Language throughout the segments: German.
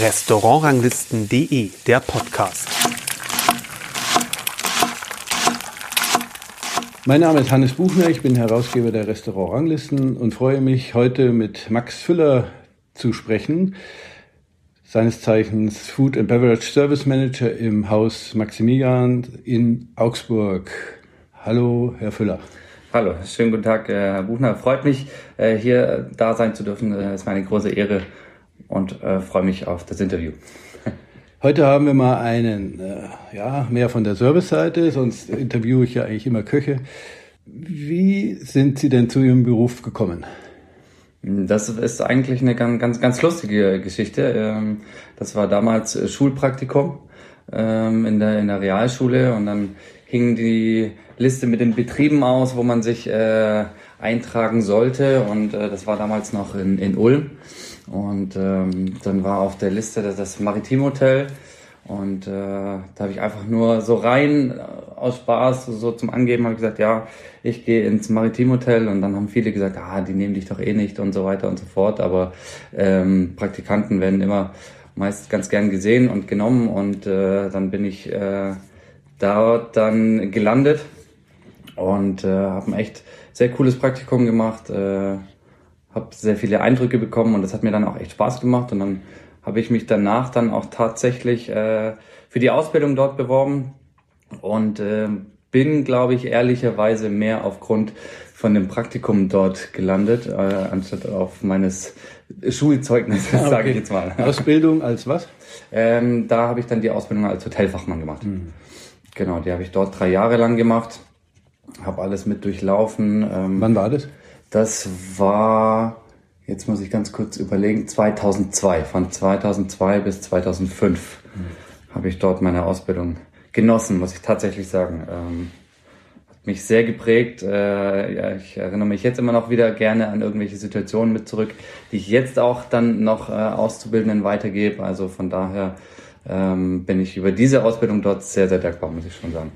Restaurantranglisten.de, der Podcast. Mein Name ist Hannes Buchner, ich bin Herausgeber der Restaurantranglisten und freue mich heute mit Max Füller zu sprechen, seines Zeichens Food and Beverage Service Manager im Haus Maximilian in Augsburg. Hallo, Herr Füller. Hallo, schönen guten Tag, Herr Buchner. Freut mich, äh, hier da sein zu dürfen. Das ist meine große Ehre und äh, freue mich auf das Interview. Heute haben wir mal einen, äh, ja, mehr von der Service-Seite, sonst interviewe ich ja eigentlich immer Köche. Wie sind Sie denn zu Ihrem Beruf gekommen? Das ist eigentlich eine ganz, ganz, ganz lustige Geschichte. Ähm, das war damals äh, Schulpraktikum ähm, in der, in der Realschule und dann hing die Liste mit den Betrieben aus, wo man sich äh, eintragen sollte und äh, das war damals noch in, in Ulm. Und ähm, dann war auf der Liste das, das Maritim Hotel. Und äh, da habe ich einfach nur so rein äh, aus Spaß, so zum Angeben, habe gesagt, ja, ich gehe ins Maritim Hotel. Und dann haben viele gesagt, ah, die nehmen dich doch eh nicht und so weiter und so fort. Aber ähm, Praktikanten werden immer meist ganz gern gesehen und genommen. Und äh, dann bin ich äh, dort dann gelandet und äh, habe ein echt sehr cooles Praktikum gemacht. Äh, habe sehr viele Eindrücke bekommen und das hat mir dann auch echt Spaß gemacht und dann habe ich mich danach dann auch tatsächlich äh, für die Ausbildung dort beworben und äh, bin, glaube ich, ehrlicherweise mehr aufgrund von dem Praktikum dort gelandet, äh, anstatt auf meines Schulzeugnisses, ah, okay. sage ich jetzt mal. Ausbildung als was? Ähm, da habe ich dann die Ausbildung als Hotelfachmann gemacht. Mhm. Genau, die habe ich dort drei Jahre lang gemacht, habe alles mit durchlaufen. Ähm, Wann war das? Das war, jetzt muss ich ganz kurz überlegen, 2002. Von 2002 bis 2005 mhm. habe ich dort meine Ausbildung genossen, muss ich tatsächlich sagen. Ähm, hat mich sehr geprägt. Äh, ja, ich erinnere mich jetzt immer noch wieder gerne an irgendwelche Situationen mit zurück, die ich jetzt auch dann noch äh, Auszubildenden weitergebe. Also von daher ähm, bin ich über diese Ausbildung dort sehr, sehr dankbar, muss ich schon sagen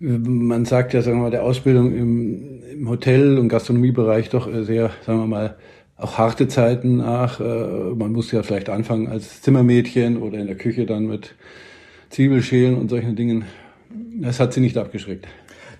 man sagt ja, sagen wir mal, der Ausbildung im, im Hotel- und Gastronomiebereich doch sehr, sagen wir mal, auch harte Zeiten nach. Äh, man muss ja vielleicht anfangen als Zimmermädchen oder in der Küche dann mit Zwiebelschälen und solchen Dingen. Das hat sie nicht abgeschreckt.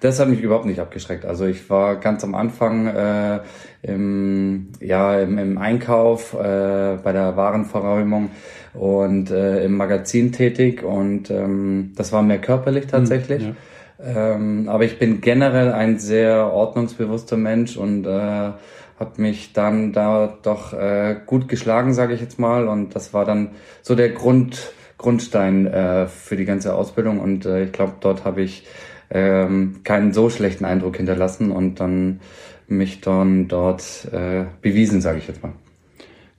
Das hat mich überhaupt nicht abgeschreckt. Also ich war ganz am Anfang äh, im, ja, im, im Einkauf, äh, bei der Warenverräumung und äh, im Magazin tätig und ähm, das war mehr körperlich hm, tatsächlich. Ja. Ähm, aber ich bin generell ein sehr ordnungsbewusster Mensch und äh, habe mich dann da doch äh, gut geschlagen, sage ich jetzt mal. Und das war dann so der Grund, Grundstein äh, für die ganze Ausbildung. Und äh, ich glaube, dort habe ich ähm, keinen so schlechten Eindruck hinterlassen und dann mich dann dort äh, bewiesen, sage ich jetzt mal.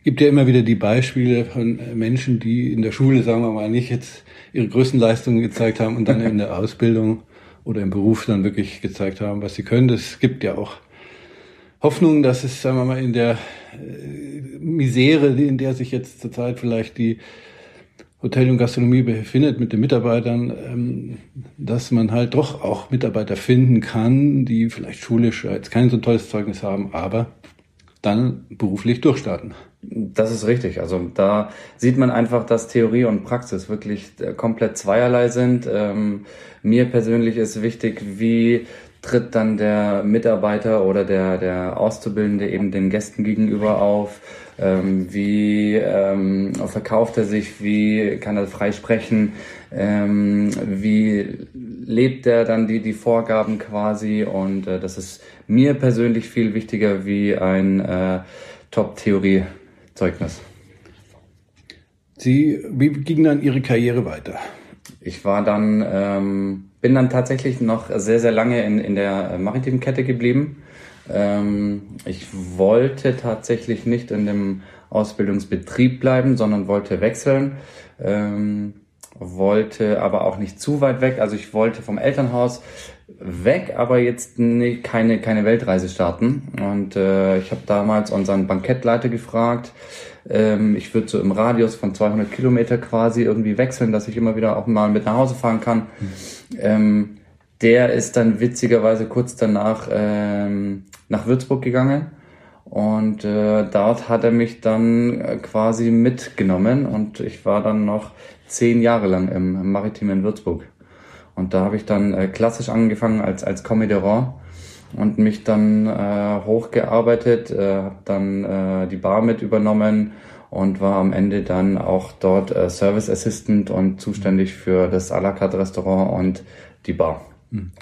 Gibt ja immer wieder die Beispiele von Menschen, die in der Schule, sagen wir mal, nicht jetzt ihre größten Leistungen gezeigt haben und dann in der Ausbildung oder im Beruf dann wirklich gezeigt haben, was sie können. Es gibt ja auch Hoffnung, dass es, sagen wir mal, in der äh, Misere, in der sich jetzt zurzeit vielleicht die Hotel- und Gastronomie befindet mit den Mitarbeitern, ähm, dass man halt doch auch Mitarbeiter finden kann, die vielleicht schulisch jetzt kein so tolles Zeugnis haben, aber dann beruflich durchstarten. Das ist richtig. Also da sieht man einfach, dass Theorie und Praxis wirklich äh, komplett zweierlei sind. Ähm, mir persönlich ist wichtig, wie tritt dann der Mitarbeiter oder der, der Auszubildende eben den Gästen gegenüber auf? Ähm, wie ähm, verkauft er sich? Wie kann er frei sprechen? Ähm, wie lebt er dann die, die Vorgaben quasi? Und äh, das ist mir persönlich viel wichtiger wie ein äh, Top-Theorie Zeugnis. Sie, wie ging dann Ihre Karriere weiter? Ich war dann, ähm, bin dann tatsächlich noch sehr, sehr lange in, in der maritimen Kette geblieben. Ähm, ich wollte tatsächlich nicht in dem Ausbildungsbetrieb bleiben, sondern wollte wechseln. Ähm, wollte aber auch nicht zu weit weg. Also ich wollte vom Elternhaus weg, aber jetzt nie, keine, keine Weltreise starten. Und äh, ich habe damals unseren Bankettleiter gefragt. Ähm, ich würde so im Radius von 200 Kilometer quasi irgendwie wechseln, dass ich immer wieder auch mal mit nach Hause fahren kann. Ähm, der ist dann witzigerweise kurz danach ähm, nach Würzburg gegangen Und äh, dort hat er mich dann äh, quasi mitgenommen und ich war dann noch zehn Jahre lang im Maritim in Würzburg. Und da habe ich dann äh, klassisch angefangen als, als Comedorant und mich dann äh, hochgearbeitet, äh, habe dann äh, die Bar mit übernommen und war am Ende dann auch dort äh, Service Assistant und zuständig für das à la carte Restaurant und die Bar.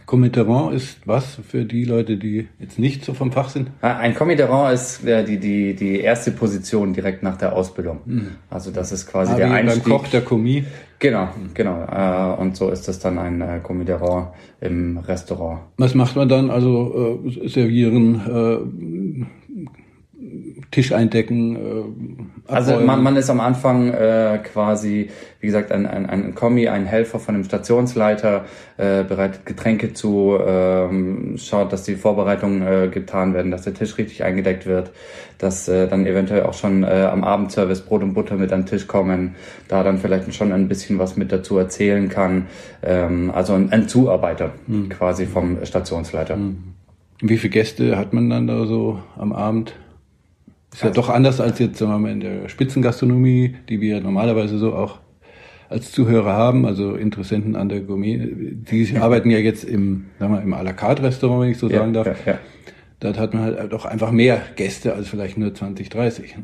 Committerant ist was für die Leute, die jetzt nicht so vom Fach sind? Ah, Ein Committerant ist äh, die, die, die erste Position direkt nach der Ausbildung. Mhm. Also das ist quasi Ah, der wie Einstieg. beim Koch der Kommis. Genau, genau. Äh, und so ist es dann ein äh, Committerant im Restaurant. Was macht man dann? Also äh, servieren, äh, Tisch eindecken, äh, Also man, man ist am Anfang äh, quasi, wie gesagt, ein, ein, ein Kommi, ein Helfer von dem Stationsleiter, äh, bereitet Getränke zu, ähm, schaut, dass die Vorbereitungen äh, getan werden, dass der Tisch richtig eingedeckt wird, dass äh, dann eventuell auch schon äh, am Abendservice Brot und Butter mit an den Tisch kommen, da dann vielleicht schon ein bisschen was mit dazu erzählen kann. Ähm, also ein, ein Zuarbeiter quasi vom Stationsleiter. Wie viele Gäste hat man dann da so am Abend? Ist ja doch anders als jetzt sagen wir mal, in der Spitzengastronomie, die wir normalerweise so auch als Zuhörer haben, also Interessenten an der Gourmet. Die arbeiten ja jetzt im, sagen wir, im à la carte Restaurant, wenn ich so sagen darf. ja, ja. Dort hat man halt doch einfach mehr Gäste als vielleicht nur 20, 30. ne?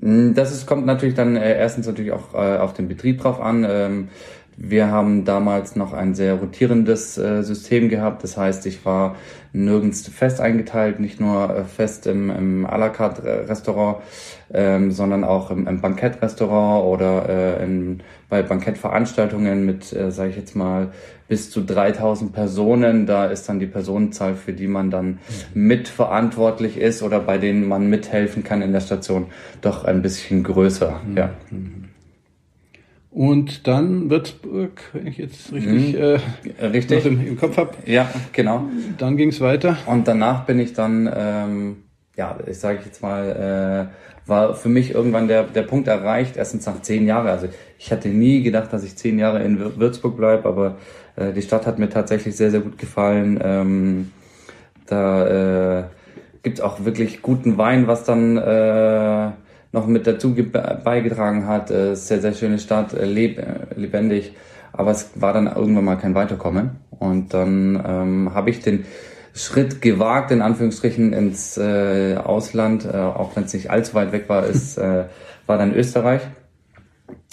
Mm, Das ist, kommt natürlich dann äh, erstens natürlich auch äh, auf den Betrieb drauf an. Ähm, wir haben damals noch ein sehr rotierendes äh, System gehabt. Das heißt, ich war nirgends fest eingeteilt, nicht nur äh, fest im, im à la carte äh, Restaurant, ähm, sondern auch im, im Bankettrestaurant oder äh, in, bei Bankettveranstaltungen mit, äh, sage ich jetzt mal, bis zu 3000 Personen. Da ist dann die Personenzahl, für die man dann mitverantwortlich ist oder bei denen man mithelfen kann in der Station, doch ein bisschen größer. Ja. Und dann Würzburg, wenn ich jetzt richtig, äh, Richtig? noch im, im Kopf habe, Ja, genau. dann ging's weiter. Und danach bin ich dann, ähm, ja, ich sage jetzt mal, äh, war für mich irgendwann der, der Punkt erreicht, erstens nach zehn Jahren. Also ich hatte nie gedacht, dass ich zehn Jahre in Wür- Würzburg bleibe, aber äh, die Stadt hat mir tatsächlich sehr, sehr gut gefallen. Ähm, da äh, gibt's auch wirklich guten Wein, was dann äh, noch mit dazu ge- beigetragen hat. Äh, sehr, sehr schöne Stadt, äh, leb, äh, lebendig. Aber es war dann irgendwann mal kein Weiterkommen. Und dann ähm, habe ich den Schritt gewagt, in Anführungsstrichen, ins äh, Ausland, äh, auch wenn es nicht allzu weit weg war, ist, äh, war dann Österreich.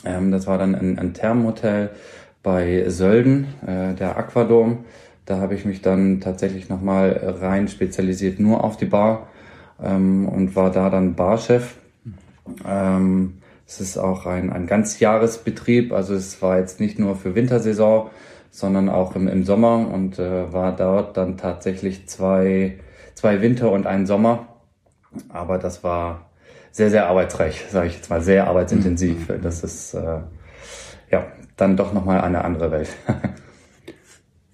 Ähm, das war dann ein, ein Thermenhotel bei Sölden, äh, der Aquadom. Da habe ich mich dann tatsächlich nochmal rein spezialisiert nur auf die Bar ähm, und war da dann Barchef. Ähm, es ist auch ein, ein Ganzjahresbetrieb, also es war jetzt nicht nur für Wintersaison, sondern auch im, im Sommer und äh, war dort dann tatsächlich zwei, zwei Winter und ein Sommer. Aber das war sehr, sehr arbeitsreich, sage ich jetzt mal, sehr arbeitsintensiv. Das ist äh, ja dann doch nochmal eine andere Welt.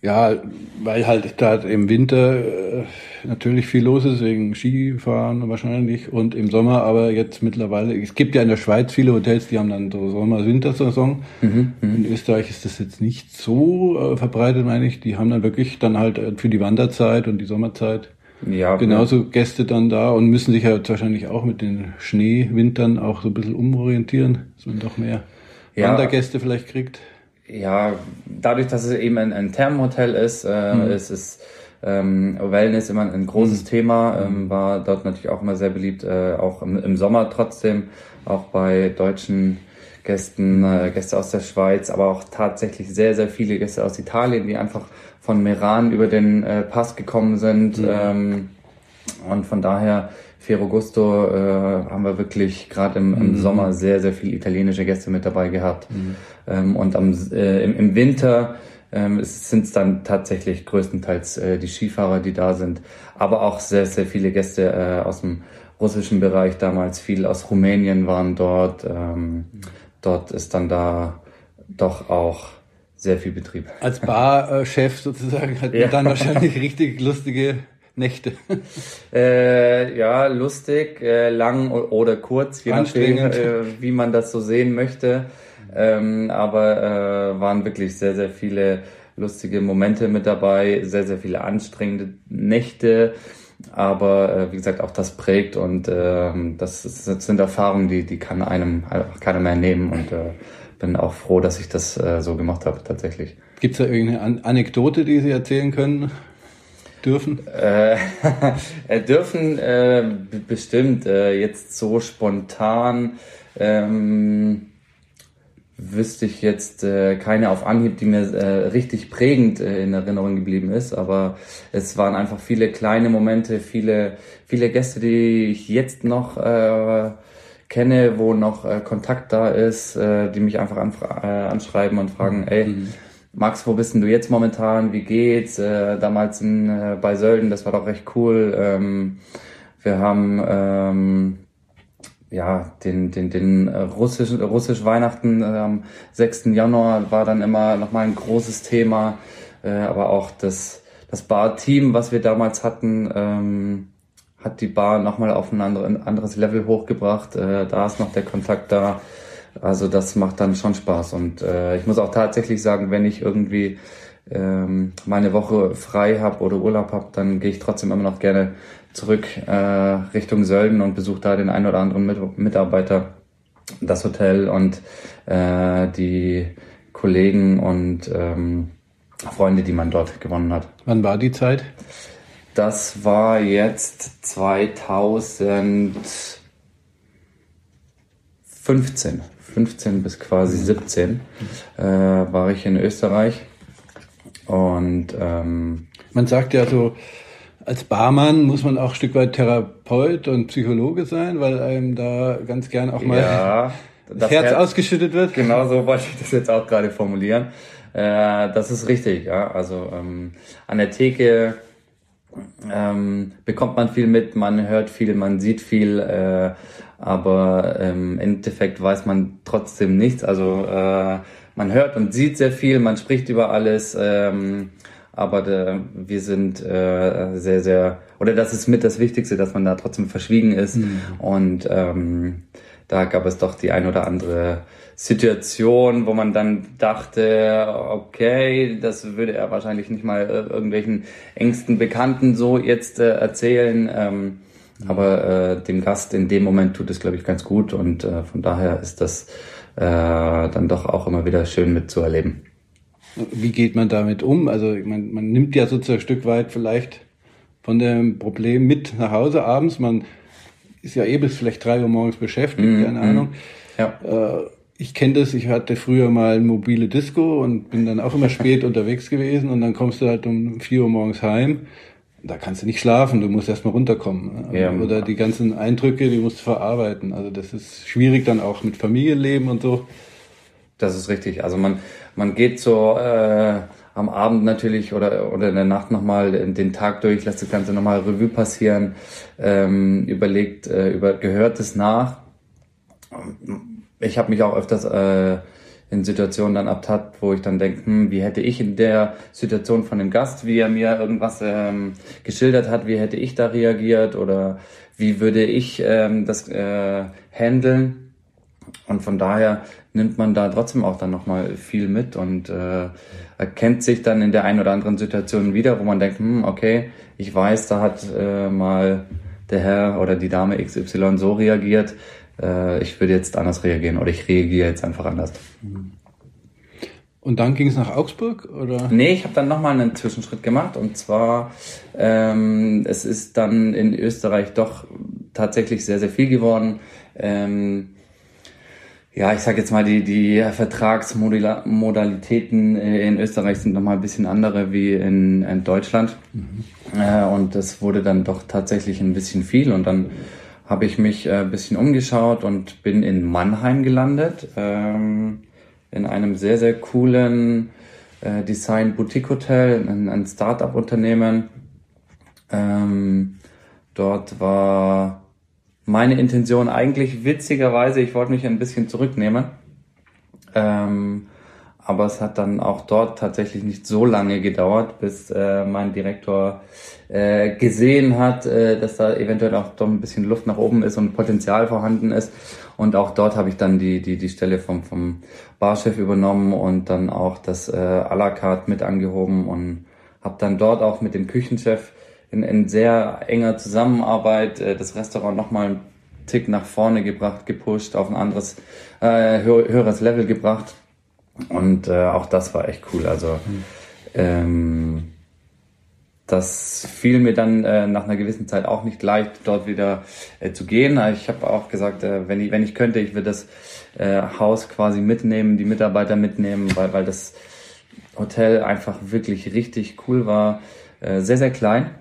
Ja, weil halt da im Winter äh, natürlich viel los ist, wegen Skifahren wahrscheinlich und im Sommer, aber jetzt mittlerweile, es gibt ja in der Schweiz viele Hotels, die haben dann so Sommer-Wintersaison. In Österreich ist das jetzt nicht so äh, verbreitet, meine ich. Die haben dann wirklich dann halt äh, für die Wanderzeit und die Sommerzeit ja, genauso Gäste dann da und müssen sich ja jetzt wahrscheinlich auch mit den Schneewintern auch so ein bisschen umorientieren, dass man doch mehr Ja. Wandergäste vielleicht kriegt. Ja, dadurch, dass es eben ein, ein Thermenhotel ist, äh, es ist ähm, Wellness immer ein großes Thema, ähm, war dort natürlich auch immer sehr beliebt, äh, auch im, im Sommer trotzdem, auch bei deutschen Gästen, äh, Gäste aus der Schweiz, aber auch tatsächlich sehr, sehr viele Gäste aus Italien, die einfach von Meran über den äh, Pass gekommen sind. Ähm, und von daher, Ferrogusto äh, haben wir wirklich gerade im, im Sommer sehr, sehr viele italienische Gäste mit dabei gehabt. Ähm, und am, äh, im, im Winter ähm, sind es dann tatsächlich größtenteils äh, die Skifahrer, die da sind. Aber auch sehr, sehr viele Gäste äh, aus dem russischen Bereich damals, viel aus Rumänien waren dort. Ähm, dort ist dann da doch auch sehr viel Betrieb. Als Barchef sozusagen hat man Ja. dann wahrscheinlich richtig lustige Nächte. Äh, ja, lustig, äh, lang oder kurz, je nachdem, äh, wie man das so sehen möchte. Ähm, aber äh, waren wirklich sehr, sehr viele lustige Momente mit dabei, sehr, sehr viele anstrengende Nächte. Aber äh, wie gesagt, auch das prägt und äh, das, ist, das sind Erfahrungen, die, die kann einem einfach keiner mehr nehmen und äh, bin auch froh, dass ich das so gemacht habe tatsächlich. Gibt es da irgendeine An Anekdote, die Sie erzählen können? Dürfen? Äh, dürfen äh, bestimmt äh, jetzt so spontan ähm, wüsste ich jetzt äh, keine auf Anhieb, die mir äh, richtig prägend äh, in Erinnerung geblieben ist, aber es waren einfach viele kleine Momente, viele, viele Gäste, die ich jetzt noch äh, kenne, wo noch äh, Kontakt da ist, äh, die mich einfach äh, anschreiben und fragen, ey, mhm. Max, wo bist denn du jetzt momentan? Wie geht's? Äh, damals in, äh, bei Sölden, das war doch recht cool. Ähm, wir haben ähm, ja, den, den, den äh, russischen russisch Weihnachten äh, am 6. Januar war dann immer nochmal ein großes Thema, äh, aber auch das, das Bar-Team, was wir damals hatten, ähm, hat die Bar nochmal auf ein, andere, ein anderes Level hochgebracht. Äh, da ist noch der Kontakt da. Also das macht dann schon Spaß. Und äh, ich muss auch tatsächlich sagen, wenn ich irgendwie ähm, meine Woche frei habe oder Urlaub habe, dann gehe ich trotzdem immer noch gerne zurück äh, Richtung Sölden und besuche da den einen oder anderen Mit Mitarbeiter, das Hotel und äh, die Kollegen und ähm, Freunde, die man dort gewonnen hat. Wann war die Zeit? Das war jetzt 2015. 15 bis quasi 17 äh, war ich in Österreich. Und ähm, man sagt ja so, als Barmann muss man auch ein Stück weit Therapeut und Psychologe sein, weil einem da ganz gern auch mal ja, das, Herz, Herz, ausgeschüttet wird. Genau so wollte ich das jetzt auch gerade formulieren. Äh, das ist richtig, ja. Also ähm, an der Theke ähm, bekommt man viel mit, man hört viel, man sieht viel, äh, aber ähm, im Endeffekt weiß man trotzdem nichts. Also äh, man hört und sieht sehr viel, man spricht über alles. Ähm, aber der, wir sind äh, sehr, sehr, oder das ist mit das Wichtigste, dass man da trotzdem verschwiegen ist. Mhm. Und ähm, da gab es doch die ein oder andere Situation, wo man dann dachte, okay, das würde er wahrscheinlich nicht mal äh, irgendwelchen engsten Bekannten so jetzt äh, erzählen. Ähm. Aber äh, dem Gast in dem Moment tut es, glaube ich, ganz gut und äh, von daher ist das äh, dann doch auch immer wieder schön mitzuerleben. Wie geht man damit um? Also man, man nimmt ja sozusagen ein Stück weit vielleicht von dem Problem mit nach Hause abends. Man ist ja eh bis vielleicht drei Uhr morgens beschäftigt, mm, keine Ahnung. Ja. Äh, ich kenne das, ich hatte früher mal mobile Disco und bin dann auch immer spät unterwegs gewesen und dann kommst du halt um vier Uhr morgens heim. Da kannst du nicht schlafen, du musst erstmal runterkommen. Ja. Oder die ganzen Eindrücke, die musst du verarbeiten. Also das ist schwierig dann auch mit Familienleben und so. Das ist richtig. Also man, man geht so äh, am Abend natürlich oder, oder in der Nacht nochmal den Tag durch, lässt das Ganze nochmal Revue passieren, ähm, überlegt, äh, über Gehörtes nach. Ich habe mich auch öfters äh, in Situationen dann abtat, wo ich dann denke, hm, wie hätte ich in der Situation von dem Gast, wie er mir irgendwas ähm, geschildert hat, wie hätte ich da reagiert oder wie würde ich ähm, das äh, handeln. Und von daher nimmt man da trotzdem auch dann nochmal viel mit und äh, erkennt sich dann in der einen oder anderen Situation wieder, wo man denkt, hm, okay, ich weiß, da hat äh, mal der Herr oder die Dame XY so reagiert, äh, ich würde jetzt anders reagieren oder ich reagiere jetzt einfach anders. Und dann ging es nach Augsburg oder? Nee, ich habe dann nochmal einen Zwischenschritt gemacht und zwar ähm, es ist dann in Österreich doch tatsächlich sehr, sehr viel geworden. Ähm, ja, ich sage jetzt mal, die, die Vertragsmodalitäten äh, in Österreich sind nochmal ein bisschen andere wie in, in Deutschland. Mhm. Äh, und das wurde dann doch tatsächlich ein bisschen viel. Und dann habe ich mich äh, ein bisschen umgeschaut und bin in Mannheim gelandet, ähm, in einem sehr, sehr coolen Design Boutique Hotel, ein, ein Start-up-Unternehmen. Ähm, dort war meine Intention eigentlich witzigerweise, ich wollte mich ein bisschen zurücknehmen. Ähm, aber es hat dann auch dort tatsächlich nicht so lange gedauert, bis äh, mein Direktor äh, gesehen hat, äh, dass da eventuell auch doch ein bisschen Luft nach oben ist und Potenzial vorhanden ist. Und auch dort habe ich dann die, die, die Stelle vom, vom Barchef übernommen und dann auch das äh, à la carte mit angehoben und habe dann dort auch mit dem Küchenchef in, in sehr enger Zusammenarbeit äh, das Restaurant nochmal einen Tick nach vorne gebracht, gepusht, auf ein anderes, äh, höheres Level gebracht. Und äh, auch das war echt cool. Also ähm, das fiel mir dann äh, nach einer gewissen Zeit auch nicht leicht, dort wieder äh, zu gehen. Ich habe auch gesagt, äh, wenn, ich, wenn ich könnte, ich würde das äh, Haus quasi mitnehmen, die Mitarbeiter mitnehmen, weil, weil das Hotel einfach wirklich richtig cool war. Äh, sehr, sehr klein,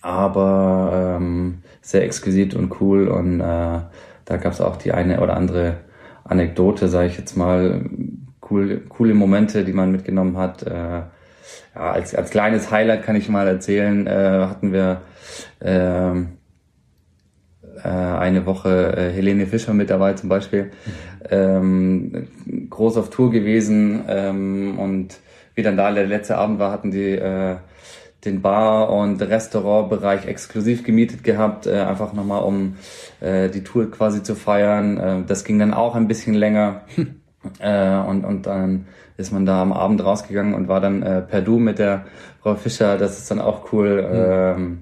aber ähm, sehr exquisit und cool. Und äh, da gab es auch die eine oder andere Anekdote, sage ich jetzt mal, cool, coole Momente, die man mitgenommen hat. Äh, ja, als, als kleines Highlight kann ich mal erzählen, äh, hatten wir äh, äh, eine Woche äh, Helene Fischer mit dabei zum Beispiel. Ähm, groß auf Tour gewesen ähm, und wie dann da der letzte Abend war, hatten die äh, den Bar- und Restaurantbereich exklusiv gemietet gehabt, äh, einfach nochmal um äh, die Tour quasi zu feiern. Äh, das ging dann auch ein bisschen länger. Äh, und, und dann ist man da am Abend rausgegangen und war dann äh, per Du mit der Frau Fischer. Das ist dann auch cool. Mhm. Ähm,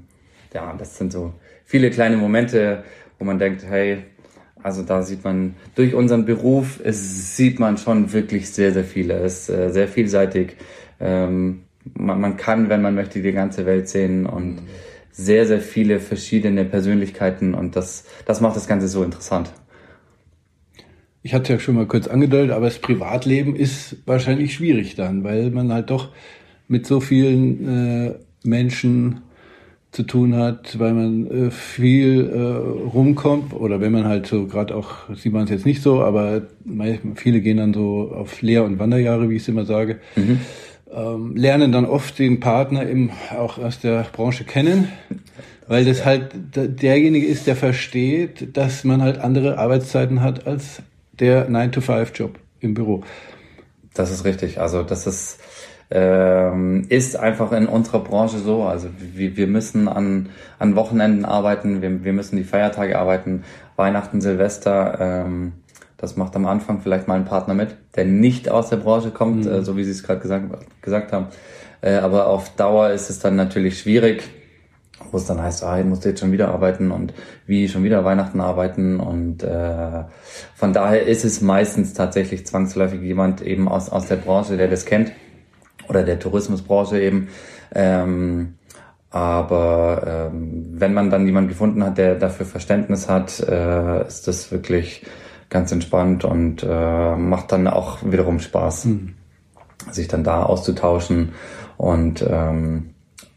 ja, das sind so viele kleine Momente, wo man denkt, hey, also da sieht man durch unseren Beruf, es sieht man schon wirklich sehr, sehr viele. Es ist äh, sehr vielseitig. Ähm, man, man kann, wenn man möchte, die ganze Welt sehen und mhm. sehr, sehr viele verschiedene Persönlichkeiten und das, das macht das Ganze so interessant. Ich hatte ja schon mal kurz angedeutet, aber das Privatleben ist wahrscheinlich schwierig dann, weil man halt doch mit so vielen äh, Menschen zu tun hat, weil man äh, viel äh, rumkommt oder wenn man halt so gerade auch, sieht man es jetzt nicht so, aber viele gehen dann so auf Lehr- und Wanderjahre, wie ich es immer sage, mhm. ähm, lernen dann oft den Partner im, auch aus der Branche kennen, weil das halt derjenige ist, der versteht, dass man halt andere Arbeitszeiten hat als der 9-to-5-Job im Büro. Das ist richtig. Also das ist, ähm, ist einfach in unserer Branche so. Also wir, wir müssen an, an Wochenenden arbeiten, wir, wir müssen die Feiertage arbeiten, Weihnachten, Silvester. Ähm, das macht am Anfang vielleicht mal ein Partner mit, der nicht aus der Branche kommt, mhm. äh, so wie Sie es gerade gesagt, gesagt haben. Äh, aber auf Dauer ist es dann natürlich schwierig wo es dann heißt, ah, ich muss jetzt schon wieder arbeiten und wie schon wieder Weihnachten arbeiten und äh, von daher ist es meistens tatsächlich zwangsläufig jemand eben aus, aus der Branche, der das kennt oder der Tourismusbranche eben. Ähm, aber ähm, wenn man dann jemanden gefunden hat, der dafür Verständnis hat, äh, ist das wirklich ganz entspannt und äh, macht dann auch wiederum Spaß, mhm. sich dann da auszutauschen und ähm,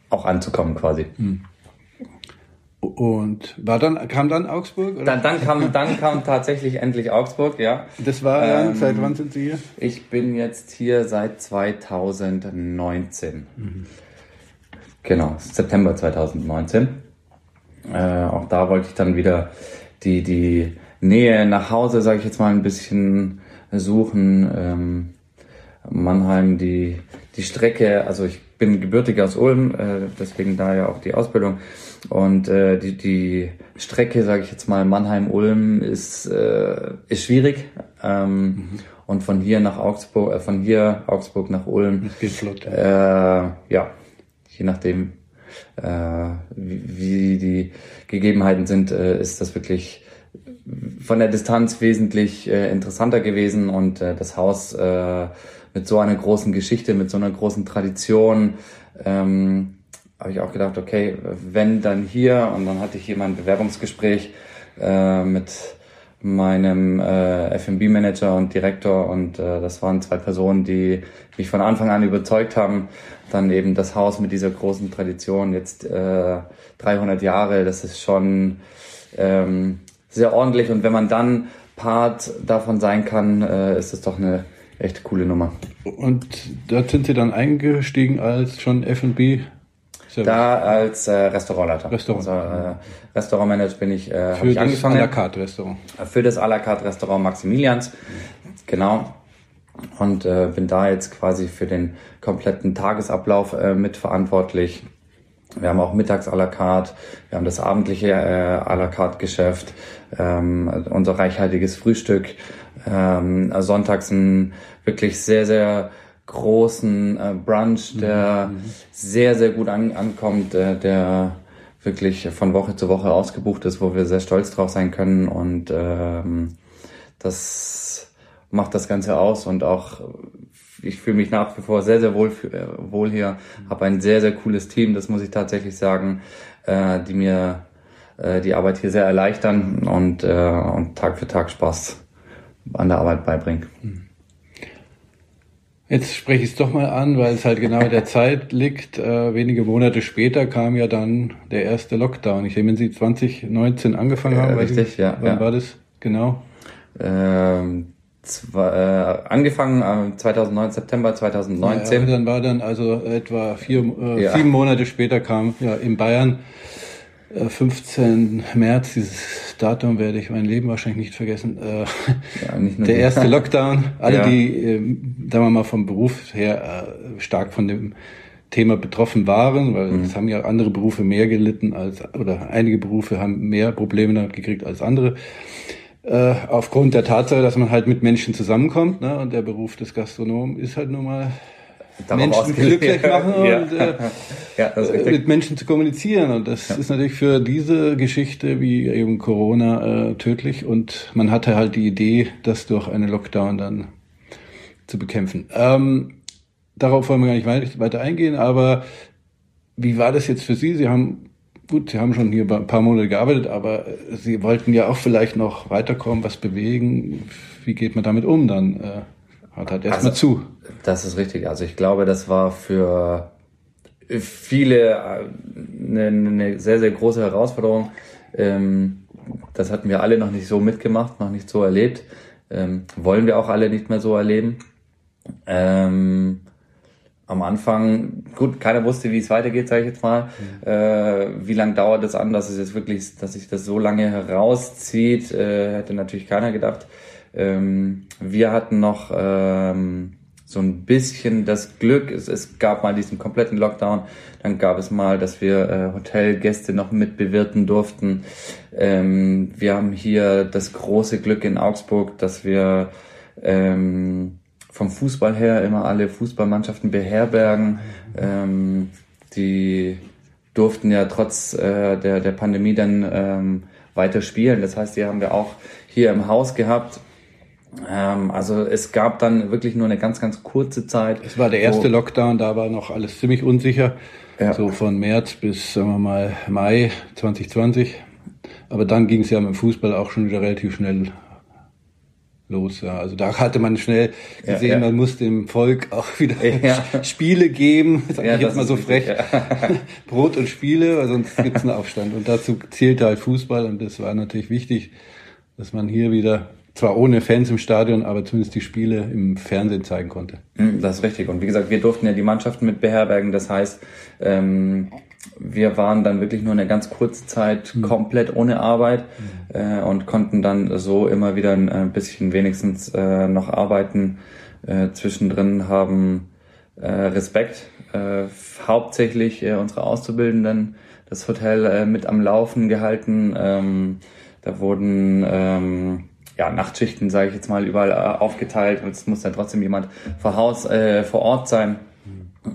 auch anzukommen quasi. Mhm. Und war dann, kam dann Augsburg? Oder? Dann, dann, kam, dann kam tatsächlich endlich Augsburg, ja. Das war ähm, seit wann sind Sie hier? Ich bin jetzt hier seit 2019. Mhm. Genau, September 2019. Äh, auch da wollte ich dann wieder die, die Nähe nach Hause, sage ich jetzt mal, ein bisschen suchen. Ähm, Mannheim, die, die Strecke, also ich bin gebürtig aus Ulm, äh, deswegen da ja auch die Ausbildung. Und äh, die, die Strecke, sage ich jetzt mal, Mannheim-Ulm ist, äh, ist schwierig. Ähm, mhm. Und von hier nach Augsburg, äh, von hier Augsburg nach Ulm. Geht flott. Äh, ja, je nachdem, äh, wie, wie die Gegebenheiten sind, äh, ist das wirklich von der Distanz wesentlich äh, interessanter gewesen und äh, das Haus äh, mit so einer großen Geschichte, mit so einer großen Tradition, ähm, habe ich auch gedacht, okay, wenn dann hier, und dann hatte ich hier mein Bewerbungsgespräch äh, mit meinem äh, F&B-Manager und Direktor und äh, das waren zwei Personen, die mich von Anfang an überzeugt haben. Dann eben das Haus mit dieser großen Tradition, jetzt äh, 300 Jahre, das ist schon ähm, sehr ordentlich und wenn man dann Part davon sein kann, äh, ist das doch eine echt coole Nummer. Und dort sind Sie dann eingestiegen als schon F&B da als äh, Restaurantleiter. Restaurant. Also, äh, Restaurantmanager bin ich, äh, für ich das à la carte Restaurant. Für das à la carte Restaurant Maximilians. Genau. Und äh, bin da jetzt quasi für den kompletten Tagesablauf äh, mitverantwortlich. Wir haben auch mittags à la carte, wir haben das abendliche äh, à la carte Geschäft, ähm, unser reichhaltiges Frühstück, ähm, sonntags ein wirklich sehr, sehr großen äh, Brunch, der mhm. sehr, sehr gut an, ankommt, äh, der wirklich von Woche zu Woche ausgebucht ist, wo wir sehr stolz drauf sein können und ähm, das macht das Ganze aus und auch ich fühle mich nach wie vor sehr, sehr wohl, äh, wohl hier, habe ein sehr, sehr cooles Team, das muss ich tatsächlich sagen, äh, die mir äh, die Arbeit hier sehr erleichtern und, äh, und Tag für Tag Spaß an der Arbeit beibringen. Jetzt spreche ich es doch mal an, weil es halt genau in der Zeit liegt. Äh, wenige Monate später kam ja dann der erste Lockdown. Ich nehme, wenn Sie 2019 angefangen haben. Äh, richtig, ja. Wann ja. war das genau? Ähm, zwei, äh, angefangen am 2009, September 2019. Ja, dann war dann also etwa vier, äh, ja. sieben Monate später kam ja in Bayern 15 äh, März, dieses Datum werde ich mein Leben wahrscheinlich nicht vergessen. Äh, ja, nicht der erste Lockdown. Alle, ja. die, äh, sagen wir mal, vom Beruf her äh, stark von dem Thema betroffen waren, weil mhm. es haben ja andere Berufe mehr gelitten als, oder einige Berufe haben mehr Probleme damit gekriegt als andere. Äh, aufgrund der Tatsache, dass man halt mit Menschen zusammenkommt, ne, und der Beruf des Gastronomen ist halt nun mal Menschen glücklich machen ja. und äh, ja, mit Menschen zu kommunizieren. Und das ja. ist natürlich für diese Geschichte wie eben Corona äh, tödlich. Und man hatte halt die Idee, das durch einen Lockdown dann zu bekämpfen. Ähm, darauf wollen wir gar nicht weiter eingehen, aber wie war das jetzt für Sie? Sie haben, gut, Sie haben schon hier ein paar Monate gearbeitet, aber Sie wollten ja auch vielleicht noch weiterkommen, was bewegen. Wie geht man damit um dann? Äh, hat halt erstmal also, zu. Das ist richtig. Also ich glaube, das war für viele eine, eine sehr, sehr große Herausforderung. Ähm, das hatten wir alle noch nicht so mitgemacht, noch nicht so erlebt. Ähm, wollen wir auch alle nicht mehr so erleben. Ähm, am Anfang, gut, keiner wusste, wie es weitergeht, sage ich jetzt mal. Mhm. Äh, wie lange dauert es an, dass es jetzt wirklich, dass sich das so lange herauszieht, äh, hätte natürlich keiner gedacht. Ähm, wir hatten noch ähm, so ein bisschen das Glück, es, es gab mal diesen kompletten Lockdown, dann gab es mal, dass wir äh, Hotelgäste noch mit bewirten durften. Ähm, wir haben hier das große Glück in Augsburg, dass wir ähm, vom Fußball her immer alle Fußballmannschaften beherbergen. Ähm, die durften ja trotz äh, der, der Pandemie dann ähm, weiter spielen. Das heißt, die haben wir auch hier im Haus gehabt ähm, also es gab dann wirklich nur eine ganz, ganz kurze Zeit. Es war der erste Lockdown, da war noch alles ziemlich unsicher. Ja. So von März bis, sagen wir mal, Mai 2020. Aber dann ging es ja mit dem Fußball auch schon wieder relativ schnell los. Ja. Also da hatte man schnell gesehen, ja, ja. man muss dem Volk auch wieder Spiele geben. Sag ja, ich jetzt mal so frech. Brot und Spiele, weil sonst gibt's einen Aufstand. Und dazu zählte halt Fußball und das war natürlich wichtig, dass man hier wieder zwar ohne Fans im Stadion, aber zumindest die Spiele im Fernsehen zeigen konnte. Hm, das ist richtig. Und wie gesagt, wir durften ja die Mannschaften mit beherbergen. Das heißt, ähm, wir waren dann wirklich nur eine ganz kurze Zeit mhm. komplett ohne Arbeit mhm. äh, und konnten dann so immer wieder ein, bisschen wenigstens äh, noch arbeiten. Äh, zwischendrin haben äh, Respekt, äh, hauptsächlich äh, unsere Auszubildenden, das Hotel mit am Laufen gehalten. Ähm, da wurden ähm, ja, Nachtschichten, sage ich jetzt mal, überall äh, aufgeteilt und es muss dann trotzdem jemand vor Haus, äh, vor Ort sein.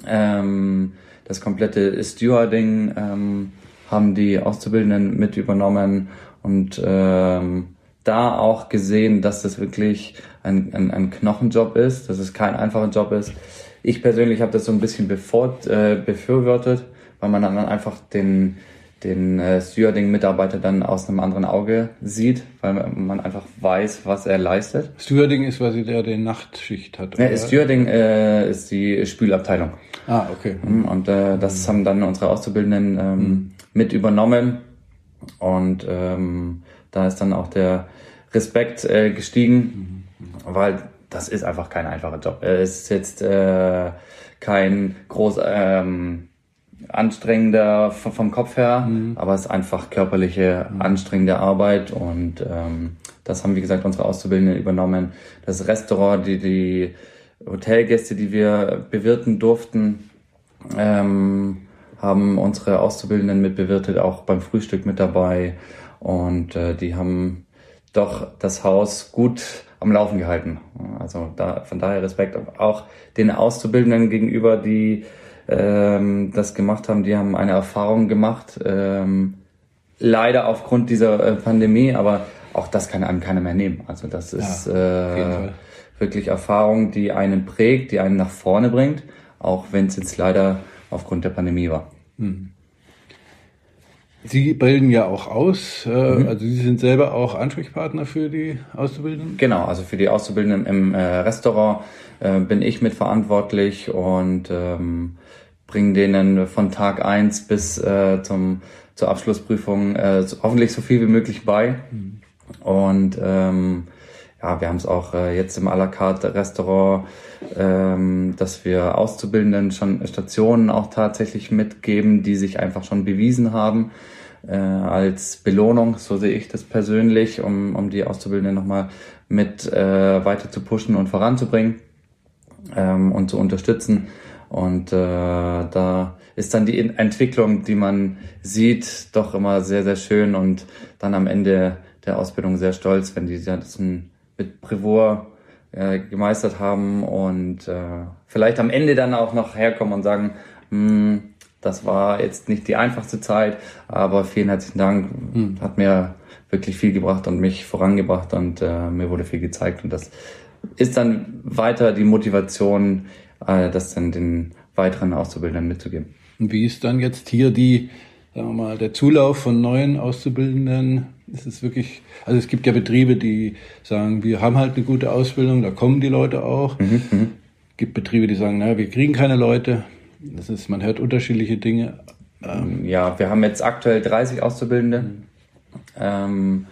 Ähm, das komplette Stewarding ähm, haben die Auszubildenden mit übernommen und ähm, da auch gesehen, dass das wirklich ein, ein, ein Knochenjob ist, dass es kein einfacher Job ist. Ich persönlich habe das so ein bisschen bevor, äh, befürwortet, weil man dann einfach den den äh, Stewarding-Mitarbeiter dann aus einem anderen Auge sieht, weil man einfach weiß, was er leistet. Stewarding ist quasi der, der Nachtschicht hat. Oder? Ja, Stewarding äh, ist die Spülabteilung. Ah, okay. Mhm, und äh, das haben dann unsere Auszubildenden ähm, mhm. mit übernommen. Und ähm, da ist dann auch der Respekt äh, gestiegen, mhm. weil das ist einfach kein einfacher Job. Es ist jetzt äh, kein groß ähm, anstrengender vom Kopf her, mhm. aber es ist einfach körperliche, mhm. anstrengende Arbeit und ähm, das haben, wie gesagt, unsere Auszubildenden übernommen. Das Restaurant, die, die Hotelgäste, die wir bewirten durften, ähm, haben unsere Auszubildenden mit bewirtet, auch beim Frühstück mit dabei und äh, die haben doch das Haus gut am Laufen gehalten. Also da, von daher Respekt auch den Auszubildenden gegenüber, die ähm, das gemacht haben. Die haben eine Erfahrung gemacht, ähm, leider aufgrund dieser äh, Pandemie, aber auch das kann einem keiner mehr nehmen. Also das ist ja, äh, wirklich Erfahrung, die einen prägt, die einen nach vorne bringt, auch wenn es jetzt leider aufgrund der Pandemie war. Hm. Sie bilden ja auch aus, äh, mhm. also Sie sind selber auch Ansprechpartner für die Auszubildenden? Genau, also für die Auszubildenden im äh, Restaurant äh, bin ich mitverantwortlich und ähm, bringe denen von Tag eins bis äh, zum, zur Abschlussprüfung äh, hoffentlich so viel wie möglich bei. Mhm. Und ähm, ja, wir haben es auch äh, jetzt im à la carte Restaurant, ähm, dass wir Auszubildenden schon Stationen auch tatsächlich mitgeben, die sich einfach schon bewiesen haben äh, als Belohnung, so sehe ich das persönlich, um, um die Auszubildenden nochmal mit äh, weiter zu pushen und voranzubringen ähm, und zu unterstützen. Und äh, da ist dann die Entwicklung, die man sieht, doch immer sehr, sehr schön und dann am Ende der Ausbildung sehr stolz, wenn die das mit Bravour äh, gemeistert haben und äh, vielleicht am Ende dann auch noch herkommen und sagen, hm, das war jetzt nicht die einfachste Zeit, aber vielen herzlichen Dank, hm. hat mir wirklich viel gebracht und mich vorangebracht und äh, mir wurde viel gezeigt und das ist dann weiter die Motivation, äh, das dann den weiteren Auszubildenden mitzugeben. Und wie ist dann jetzt hier die, sagen wir mal, der Zulauf von neuen Auszubildenden? Ist es wirklich, also es gibt ja Betriebe, die sagen, wir haben halt eine gute Ausbildung, da kommen die Leute auch. Mhm, mhm. es gibt Betriebe, die sagen, naja, wir kriegen keine Leute. Das ist, man hört unterschiedliche Dinge. Ähm ja, wir haben jetzt aktuell 30 Auszubildende. Mhm. Ähm,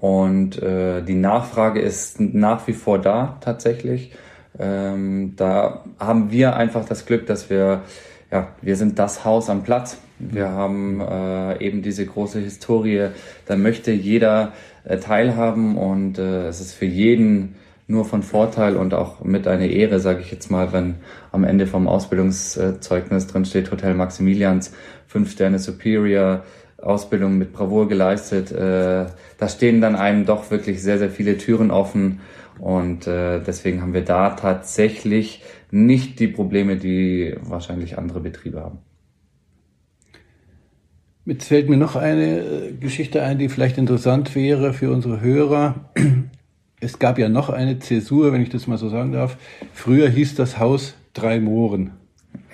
und äh, die Nachfrage ist nach wie vor da tatsächlich. Ähm, da haben wir einfach das Glück, dass wir, ja, wir sind das Haus am Platz. Wir haben äh, eben diese große Historie. Da möchte jeder äh, teilhaben und äh, es ist für jeden nur von Vorteil und auch mit einer Ehre, sage ich jetzt mal, wenn am Ende vom Ausbildungszeugnis drin steht Hotel Maximilians, fünf Sterne Superior, Ausbildung mit Bravour geleistet. Äh, da stehen dann einem doch wirklich sehr, sehr viele Türen offen und äh, deswegen haben wir da tatsächlich nicht die Probleme, die wahrscheinlich andere Betriebe haben. Jetzt fällt mir noch eine äh, Geschichte ein, die vielleicht interessant wäre für unsere Hörer. Es gab ja noch eine Zäsur, wenn ich das mal so sagen darf. Früher hieß das Haus Drei Mohren.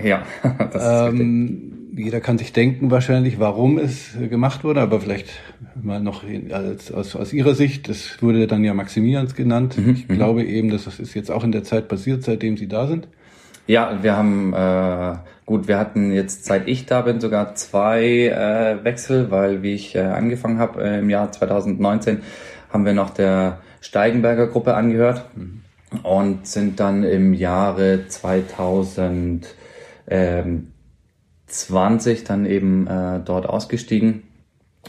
Ja, das ist ähm, Jeder kann sich denken wahrscheinlich, warum es gemacht wurde, aber vielleicht mal noch als, aus, aus Ihrer Sicht. Das wurde dann ja Maximilians genannt. Mhm, ich mhm. glaube eben, dass das ist jetzt auch in der Zeit passiert, seitdem Sie da sind. Ja, wir haben äh, gut, wir hatten jetzt seit ich da bin sogar zwei äh, Wechsel, weil wie ich äh, angefangen habe äh, im Jahr 2019 haben wir noch der Steigenberger Gruppe angehört mhm. und sind dann im Jahre 2020 dann eben äh, dort ausgestiegen.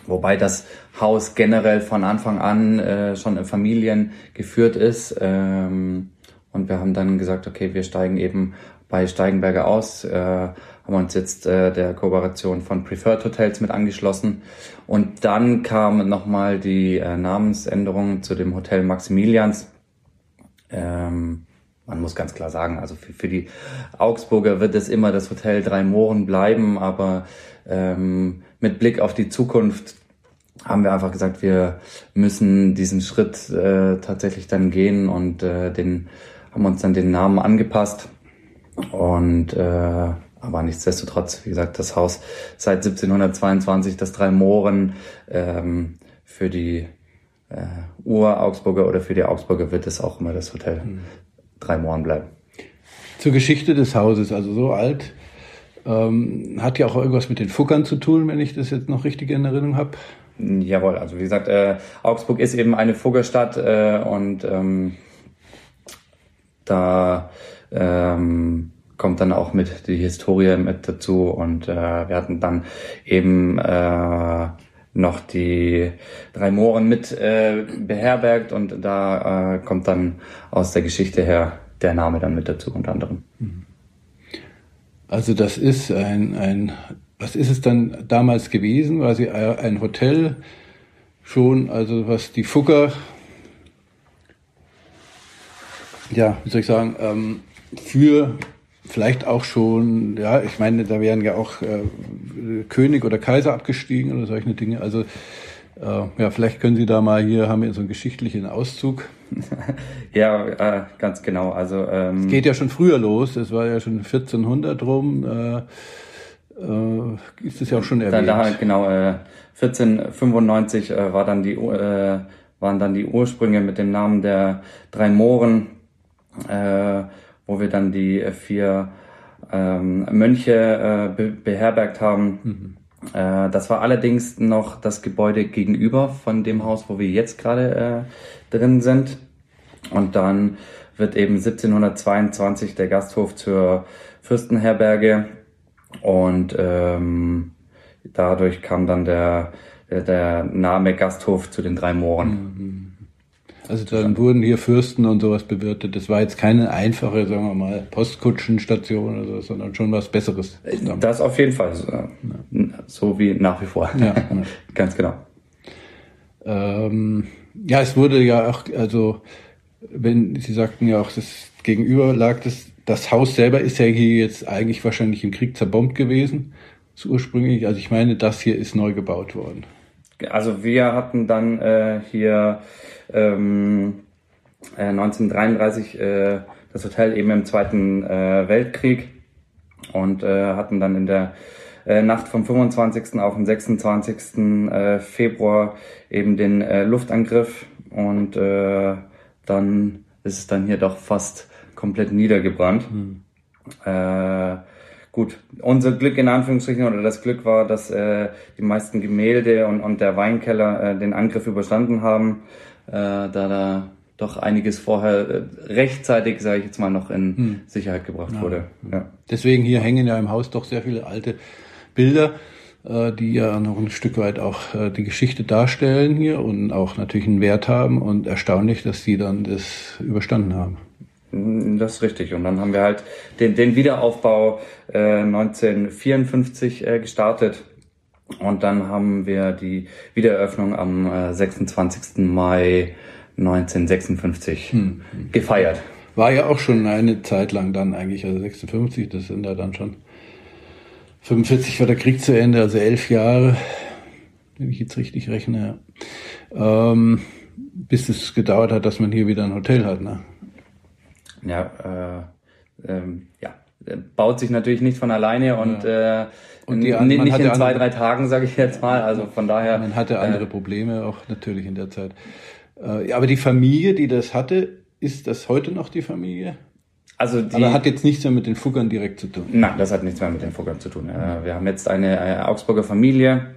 Wobei das Haus generell von Anfang an äh, schon in Familien geführt ist. Ähm, und wir haben dann gesagt, okay, wir steigen eben bei Steigenberger aus, äh, haben uns jetzt äh, der Kooperation von Preferred Hotels mit angeschlossen. Und dann kam nochmal die äh, Namensänderung zu dem Hotel Maximilians. Ähm, man muss ganz klar sagen, also für, für die Augsburger wird es immer das Hotel Drei Mohren bleiben, aber ähm, mit Blick auf die Zukunft haben wir einfach gesagt, wir müssen diesen Schritt äh, tatsächlich dann gehen und äh, den haben uns dann den Namen angepasst und äh, aber nichtsdestotrotz, wie gesagt, das Haus seit 1722, das Drei Mohren, ähm, für die äh, Ur-Augsburger oder für die Augsburger wird es auch immer das Hotel mhm. Drei Mohren bleiben. Zur Geschichte des Hauses, also so alt, ähm, hat ja auch irgendwas mit den Fuckern zu tun, wenn ich das jetzt noch richtig in Erinnerung habe. Jawohl, also wie gesagt, äh, Augsburg ist eben eine Fuggerstadt äh, und ähm, da ähm, kommt dann auch mit die Historie mit dazu und äh, wir hatten dann eben äh, noch die drei Mohren mit äh, beherbergt und da äh, kommt dann aus der Geschichte her der Name dann mit dazu unter anderem. Also das ist ein, ein was ist es dann damals gewesen? War sie ein Hotel schon, also was die Fugger ja, wie soll ich sagen, ähm, für vielleicht auch schon, ja, ich meine, da wären ja auch äh, König oder Kaiser abgestiegen oder solche Dinge. Also äh, ja, vielleicht können Sie da mal hier haben wir so einen geschichtlichen Auszug. ja, äh, ganz genau. Also ähm, es geht ja schon früher los. Es war ja schon 1400 rum. Äh, äh, ist es ja auch schon erwähnt. Da, da, genau. Äh, 1495 äh, war dann die äh, waren dann die Ursprünge mit dem Namen der drei Mohren, äh, wo wir dann die vier ähm, Mönche äh, be beherbergt haben. Mhm. Äh, das war allerdings noch das Gebäude gegenüber von dem Haus, wo wir jetzt gerade äh, drin sind. Und dann wird eben 1722 der Gasthof zur Fürstenherberge und ähm, dadurch kam dann der, der, der Name Gasthof zu den drei Mohren. Mhm. Also dann wurden hier Fürsten und sowas bewirtet. Das war jetzt keine einfache, sagen wir mal, Postkutschenstation oder so, sondern schon was Besseres. Das auf jeden Fall. Ja. So wie nach wie vor. Ja. Ganz genau. Ähm, ja, es wurde ja auch, also wenn Sie sagten ja auch, das gegenüber lag das, das Haus selber ist ja hier jetzt eigentlich wahrscheinlich im Krieg zerbombt gewesen, so ursprünglich. Also ich meine, das hier ist neu gebaut worden. Also wir hatten dann äh, hier ähm, äh, 1933 äh, das Hotel eben im Zweiten äh, Weltkrieg und äh, hatten dann in der äh, Nacht vom 25. auf den 26. Äh, Februar eben den äh, Luftangriff und äh, dann ist es dann hier doch fast komplett niedergebrannt. Hm. Äh, gut, unser Glück in Anführungsstrichen oder das Glück war, dass äh, die meisten Gemälde und, und der Weinkeller äh, den Angriff überstanden haben äh, da da doch einiges vorher äh, rechtzeitig, sage ich jetzt mal, noch in hm. Sicherheit gebracht ja. wurde. Ja. Deswegen hier hängen ja im Haus doch sehr viele alte Bilder, äh, die ja noch ein Stück weit auch äh, die Geschichte darstellen hier und auch natürlich einen Wert haben und erstaunlich, dass die dann das überstanden haben. Hm, das ist richtig. Und dann haben wir halt den, den Wiederaufbau äh, 1954 äh, gestartet und dann haben wir die Wiedereröffnung am äh, 26. Mai 1956 hm. gefeiert. War ja auch schon eine Zeit lang dann eigentlich, also 56, das sind da dann schon 45 war der Krieg zu Ende, also elf Jahre, wenn ich jetzt richtig rechne, ähm, bis es gedauert hat, dass man hier wieder ein Hotel hat. Ne? Ja, äh, ähm, ja, baut sich natürlich nicht von alleine und ja. äh, und die, nicht in zwei, drei Tagen, sage ich jetzt mal. Also von daher. Man hatte andere äh, Probleme auch natürlich in der Zeit. Äh, aber die Familie, die das hatte, ist das heute noch die Familie? Also die, aber hat jetzt nichts mehr mit den Fuggern direkt zu tun. Nein, das hat nichts mehr mit den Fuggern zu tun. Äh, wir haben jetzt eine äh, Augsburger Familie,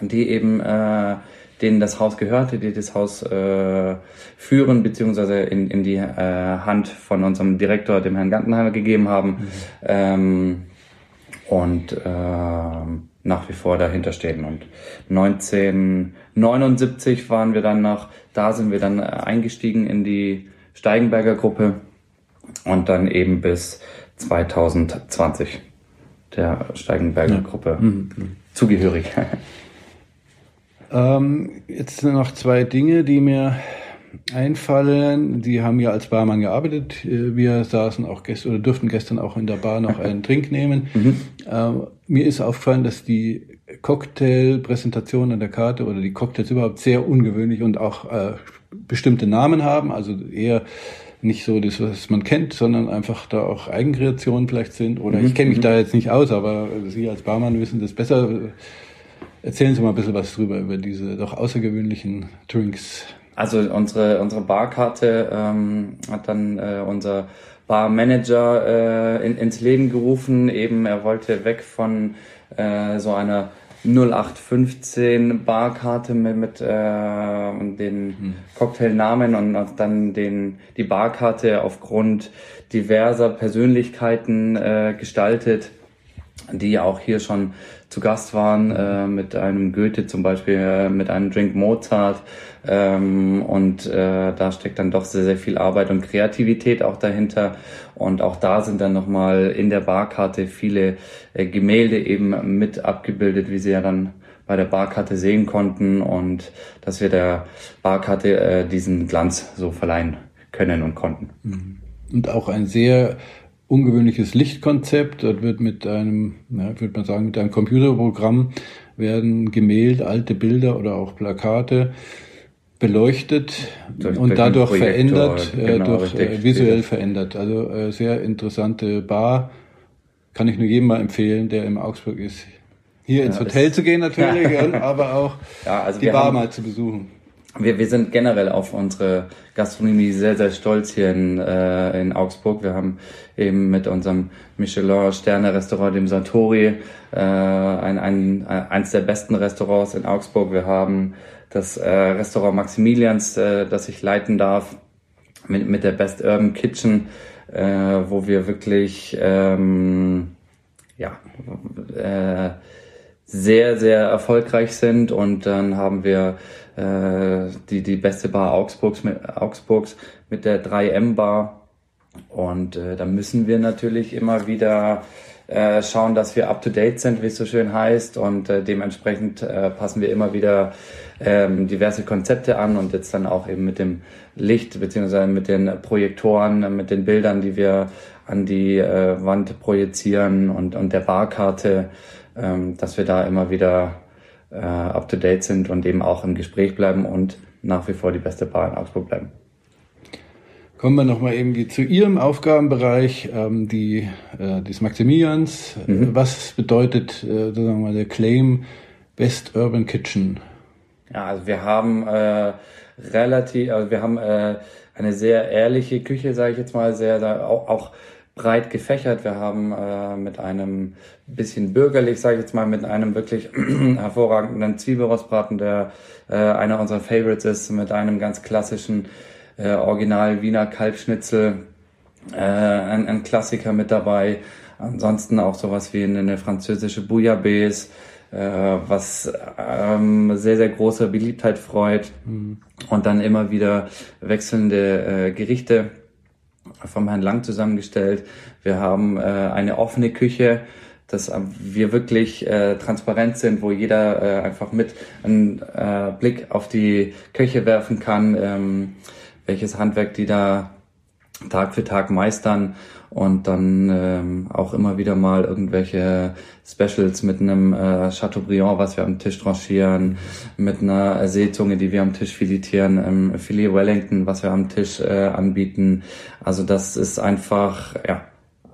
die eben äh, denen das Haus gehörte, die das Haus äh, führen beziehungsweise in, in die äh, Hand von unserem Direktor, dem Herrn Gantenheimer, gegeben haben. Mhm. Ähm, und äh, nach wie vor dahinter stehen. Und 1979 waren wir dann noch, da sind wir dann eingestiegen in die Steigenberger Gruppe und dann eben bis 2020 der Steigenberger ja. Gruppe mhm. zugehörig. Ähm, jetzt noch zwei Dinge, die mir einfallen. Sie haben ja als Barmann gearbeitet. Äh, wir saßen auch gestern oder durften gestern auch in der Bar noch einen Trink nehmen. Mhm. Äh, mir ist aufgefallen, dass die Cocktailpräsentation an der Karte oder die Cocktails überhaupt sehr ungewöhnlich und auch äh, bestimmte Namen haben. Also eher nicht so das, was man kennt, sondern einfach da auch Eigenkreationen vielleicht sind. Oder mhm. ich kenne mich mhm. da jetzt nicht aus, aber Sie als Barmann wissen das besser. Erzählen Sie mal ein bisschen was drüber, über diese doch außergewöhnlichen Drinks. Also unsere, unsere Barkarte ähm, hat dann äh, unser Barmanager äh, in, ins Leben gerufen. Eben, er wollte weg von äh, so einer 0815 Barkarte mit, mit äh, den hm. Cocktailnamen und dann den, die Barkarte aufgrund diverser Persönlichkeiten äh, gestaltet, die auch hier schon zu Gast waren, äh, mit einem Goethe zum Beispiel, äh, mit einem Drink Mozart. Ähm, und äh, da steckt dann doch sehr, sehr viel Arbeit und Kreativität auch dahinter. Und auch da sind dann nochmal in der Barkarte viele äh, Gemälde eben mit abgebildet, wie sie ja dann bei der Barkarte sehen konnten und dass wir der Barkarte äh, diesen Glanz so verleihen können und konnten. Mhm. und auch ein sehr ungewöhnliches Lichtkonzept. Dort wird mit einem, ja, würde man sagen, mit einem Computerprogramm werden Gemälde, alte Bilder oder auch Plakate beleuchtet durch, und durch dadurch verändert, äh, genau, durch äh, visuell verändert. Also äh, sehr interessante Bar. Kann ich nur jedem mal empfehlen, der in Augsburg ist, hier ja, ins Hotel zu gehen natürlich, aber auch ja, also die Bar haben, mal zu besuchen. Wir, wir sind generell auf unsere Gastronomie sehr, sehr stolz hier in, äh, in Augsburg. Wir haben eben mit unserem Michelin-Sterne-Restaurant, dem Satori, äh, ein, ein, eins der besten Restaurants in Augsburg. Wir haben das äh, Restaurant Maximilians, äh, das ich leiten darf, mit, mit der Best Urban Kitchen, äh, wo wir wirklich ähm, ja, äh, sehr, sehr erfolgreich sind. Und dann haben wir äh, die, die beste Bar Augsburgs mit, Augsburgs mit der 3M Bar. Und äh, da müssen wir natürlich immer wieder äh, schauen, dass wir up to date sind, wie es so schön heißt. Und äh, dementsprechend äh, passen wir immer wieder ähm, diverse Konzepte an und jetzt dann auch eben mit dem Licht beziehungsweise mit den Projektoren, mit den Bildern, die wir an die äh, Wand projizieren und, und der Barkarte, ähm, dass wir da immer wieder äh, up to date sind und eben auch im Gespräch bleiben und nach wie vor die beste Bar in Augsburg bleiben. Kommen wir nochmal irgendwie zu Ihrem Aufgabenbereich, ähm, die, äh, des Maximilians. Mhm. Was bedeutet äh, sozusagen mal der Claim Best Urban Kitchen? Ja, also wir haben äh, relativ, also wir haben äh, eine sehr ehrliche Küche, sage ich jetzt mal, sehr, sehr auch, auch breit gefächert. Wir haben äh, mit einem bisschen bürgerlich, sage ich jetzt mal, mit einem wirklich hervorragenden Zwiebelrostbraten, der äh, einer unserer Favorites ist, mit einem ganz klassischen äh, Original Wiener Kalbschnitzel, äh, ein, ein Klassiker mit dabei. Ansonsten auch sowas wie eine, eine französische Bouillabaisse, äh, was ähm, sehr, sehr große Beliebtheit freut. Mhm. Und dann immer wieder wechselnde äh, Gerichte vom Herrn Lang zusammengestellt. Wir haben äh, eine offene Küche, dass wir wirklich äh, transparent sind, wo jeder äh, einfach mit einen äh, Blick auf die Köche werfen kann, ähm, welches Handwerk die da Tag für Tag meistern und dann ähm, auch immer wieder mal irgendwelche Specials mit einem äh, Chateaubriand, was wir am Tisch tranchieren, mit einer Seezunge, die wir am Tisch filetieren, ähm, Filet Wellington, was wir am Tisch äh, anbieten. Also das ist einfach ja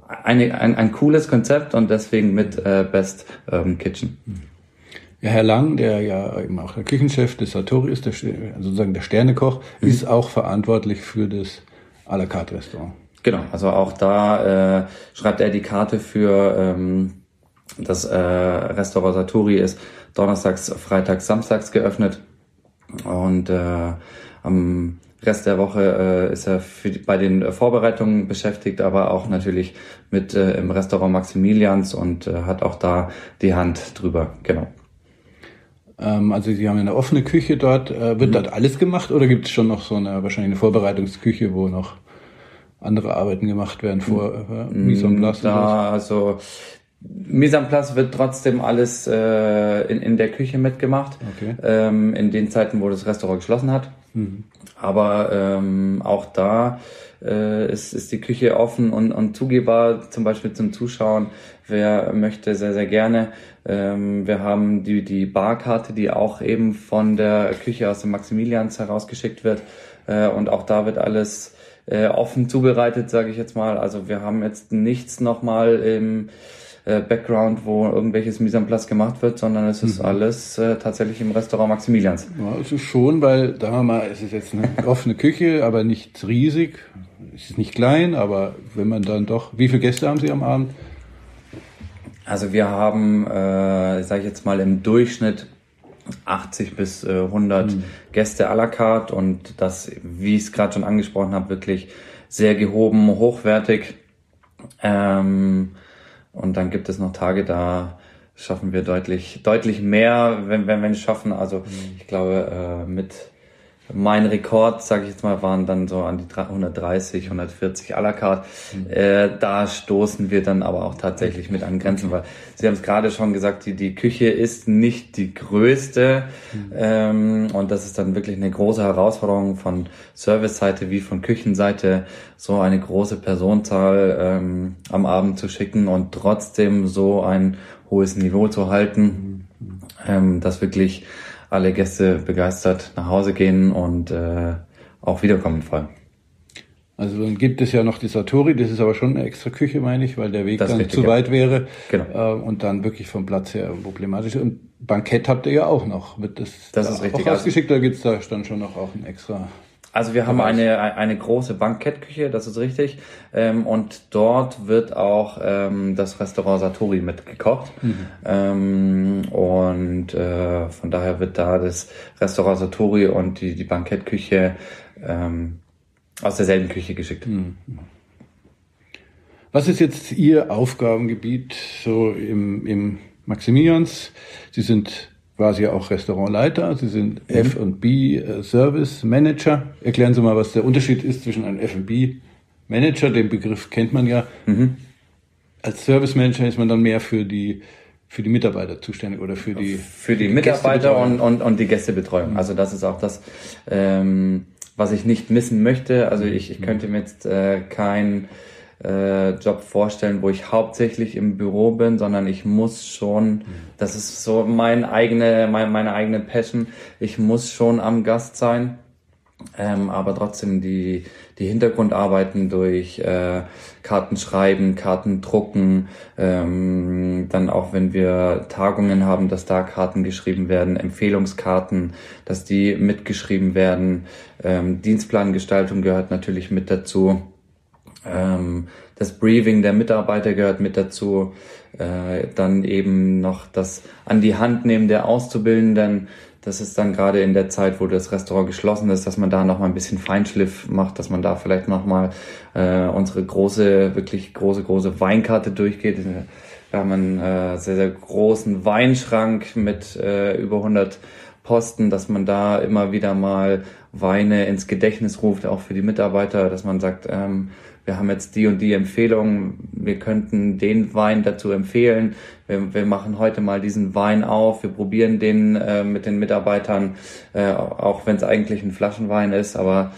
eine, ein, ein cooles Konzept und deswegen mit äh, Best Urban Kitchen. Ja, Herr Lang, der ja eben auch der Küchenchef des Satori ist, der, sozusagen der Sternekoch, mhm. ist auch verantwortlich für das à la carte Restaurant. Genau, also auch da äh, schreibt er die Karte für ähm, das äh, Restaurant Satori ist donnerstags, freitags, samstags geöffnet und äh, am Rest der Woche äh, ist er für, bei den Vorbereitungen beschäftigt, aber auch natürlich mit äh, im Restaurant Maximilians und äh, hat auch da die Hand drüber. Genau. Ähm, also Sie haben eine offene Küche dort. Äh, wird mhm. dort alles gemacht oder gibt es schon noch so eine wahrscheinlich eine Vorbereitungsküche, wo noch andere Arbeiten gemacht werden vor äh, Mise en place? Da, also Mise en place wird trotzdem alles äh, in, in der Küche mitgemacht. Okay. Ähm, in den Zeiten, wo das Restaurant geschlossen hat. Mhm. Aber ähm, auch da äh, ist, ist die Küche offen und, und zugehbar, zum Beispiel zum Zuschauen. Wer möchte, sehr, sehr gerne. Ähm, wir haben die, die Barkarte, die auch eben von der Küche aus dem Maximilians herausgeschickt wird. Äh, und auch da wird alles äh, offen zubereitet, sage ich jetzt mal. Also wir haben jetzt nichts nochmal im äh, Background, wo irgendwelches Mise en place gemacht wird, sondern es ist mhm. alles äh, tatsächlich im Restaurant Maximilians. Ja, es ist schon, weil, sagen wir mal, es ist jetzt eine offene Küche, aber nicht riesig. Es ist nicht klein, aber wenn man dann doch, wie viele Gäste haben Sie am Abend? Also wir haben, äh, sage ich jetzt mal, im Durchschnitt 80 bis äh, 100 mhm. Gäste à la carte und das, wie ich es gerade schon angesprochen habe, wirklich sehr gehoben, hochwertig. Ähm, und dann gibt es noch Tage, da schaffen wir deutlich, deutlich mehr, wenn, wenn wir es schaffen. Also mhm. ich glaube, äh, mit mein Rekord, sage ich jetzt mal, waren dann so an die 130, 140 à la carte. Mhm. Äh, da stoßen wir dann aber auch tatsächlich mit an Grenzen, weil Sie haben es gerade schon gesagt, die, die Küche ist nicht die größte mhm. ähm, und das ist dann wirklich eine große Herausforderung von Serviceseite wie von Küchenseite, so eine große Personenzahl ähm, am Abend zu schicken und trotzdem so ein hohes Niveau zu halten, mhm. ähm, dass wirklich alle Gäste begeistert nach Hause gehen und äh, auch wiederkommen vor allem. Also dann gibt es ja noch die Satori, das ist aber schon eine extra Küche, meine ich, weil der Weg das dann richtig, zu weit wäre genau. äh, und dann wirklich vom Platz her problematisch. Und Bankett habt ihr ja auch noch. Wird das, das da ist richtig. auch ausgeschickt, da gibt's da dann schon noch auch ein extra also wir haben eine, eine große Bankettküche, das ist richtig. Ähm, und dort wird auch ähm, das Restaurant Satori mitgekocht. Mhm. Ähm, und äh, von daher wird da das Restaurant Satori und die, die Bankettküche ähm, aus derselben Küche geschickt. Mhm. Was ist jetzt Ihr Aufgabengebiet so im, im Maximilians? Sie sind quasi auch Restaurantleiter, Sie sind mhm. F&B äh, Service Manager. Erklären Sie mal, was der Unterschied ist zwischen einem F&B Manager, den Begriff kennt man ja. Mhm. Als Service Manager ist man dann mehr für die für die Mitarbeiter zuständig oder für die für die, die Mitarbeiter und, und, und die Gästebetreuung. Mhm. Also das ist auch das, ähm, was ich nicht missen möchte. Also ich, ich könnte mir jetzt äh, kein äh, Job vorstellen, wo ich hauptsächlich im Büro bin, sondern ich muss schon, das ist so mein eigene, mein, meine eigene Passion, ich muss schon am Gast sein. Ähm, aber trotzdem die, die Hintergrundarbeiten durch äh, Karten schreiben, Karten drucken, ähm, dann auch wenn wir Tagungen haben, dass da Karten geschrieben werden, Empfehlungskarten, dass die mitgeschrieben werden, ähm, Dienstplangestaltung gehört natürlich mit dazu. Ähm, das Briefing der Mitarbeiter gehört mit dazu. Äh, dann eben noch das an die Hand nehmen der Auszubildenden. Das ist dann gerade in der Zeit, wo das Restaurant geschlossen ist, dass man da noch mal ein bisschen Feinschliff macht, dass man da vielleicht noch mal äh, unsere große, wirklich große, große Weinkarte durchgeht. Wir haben einen äh, sehr, sehr großen Weinschrank mit äh, über 100 Posten, dass man da immer wieder mal Weine ins Gedächtnis ruft, auch für die Mitarbeiter, dass man sagt, ähm, wir haben jetzt die und die Empfehlung, wir könnten den Wein dazu empfehlen. Wir, wir machen heute mal diesen Wein auf, wir probieren den äh, mit den Mitarbeitern, äh, auch wenn es eigentlich ein Flaschenwein ist, aber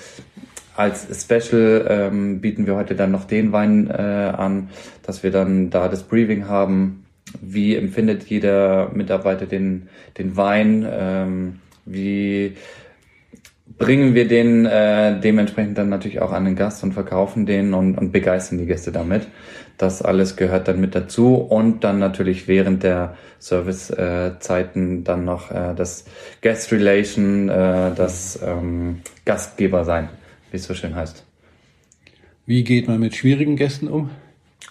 als Special ähm, bieten wir heute dann noch den Wein äh, an, dass wir dann da das Briefing haben. Wie empfindet jeder Mitarbeiter den, den Wein? Ähm, wie bringen wir den äh, dementsprechend dann natürlich auch an den Gast und verkaufen den und, und begeistern die Gäste damit. Das alles gehört dann mit dazu und dann natürlich während der Servicezeiten äh, dann noch äh, das Guest Relation, äh, das ähm, Gastgeber sein, wie es so schön heißt. Wie geht man mit schwierigen Gästen um?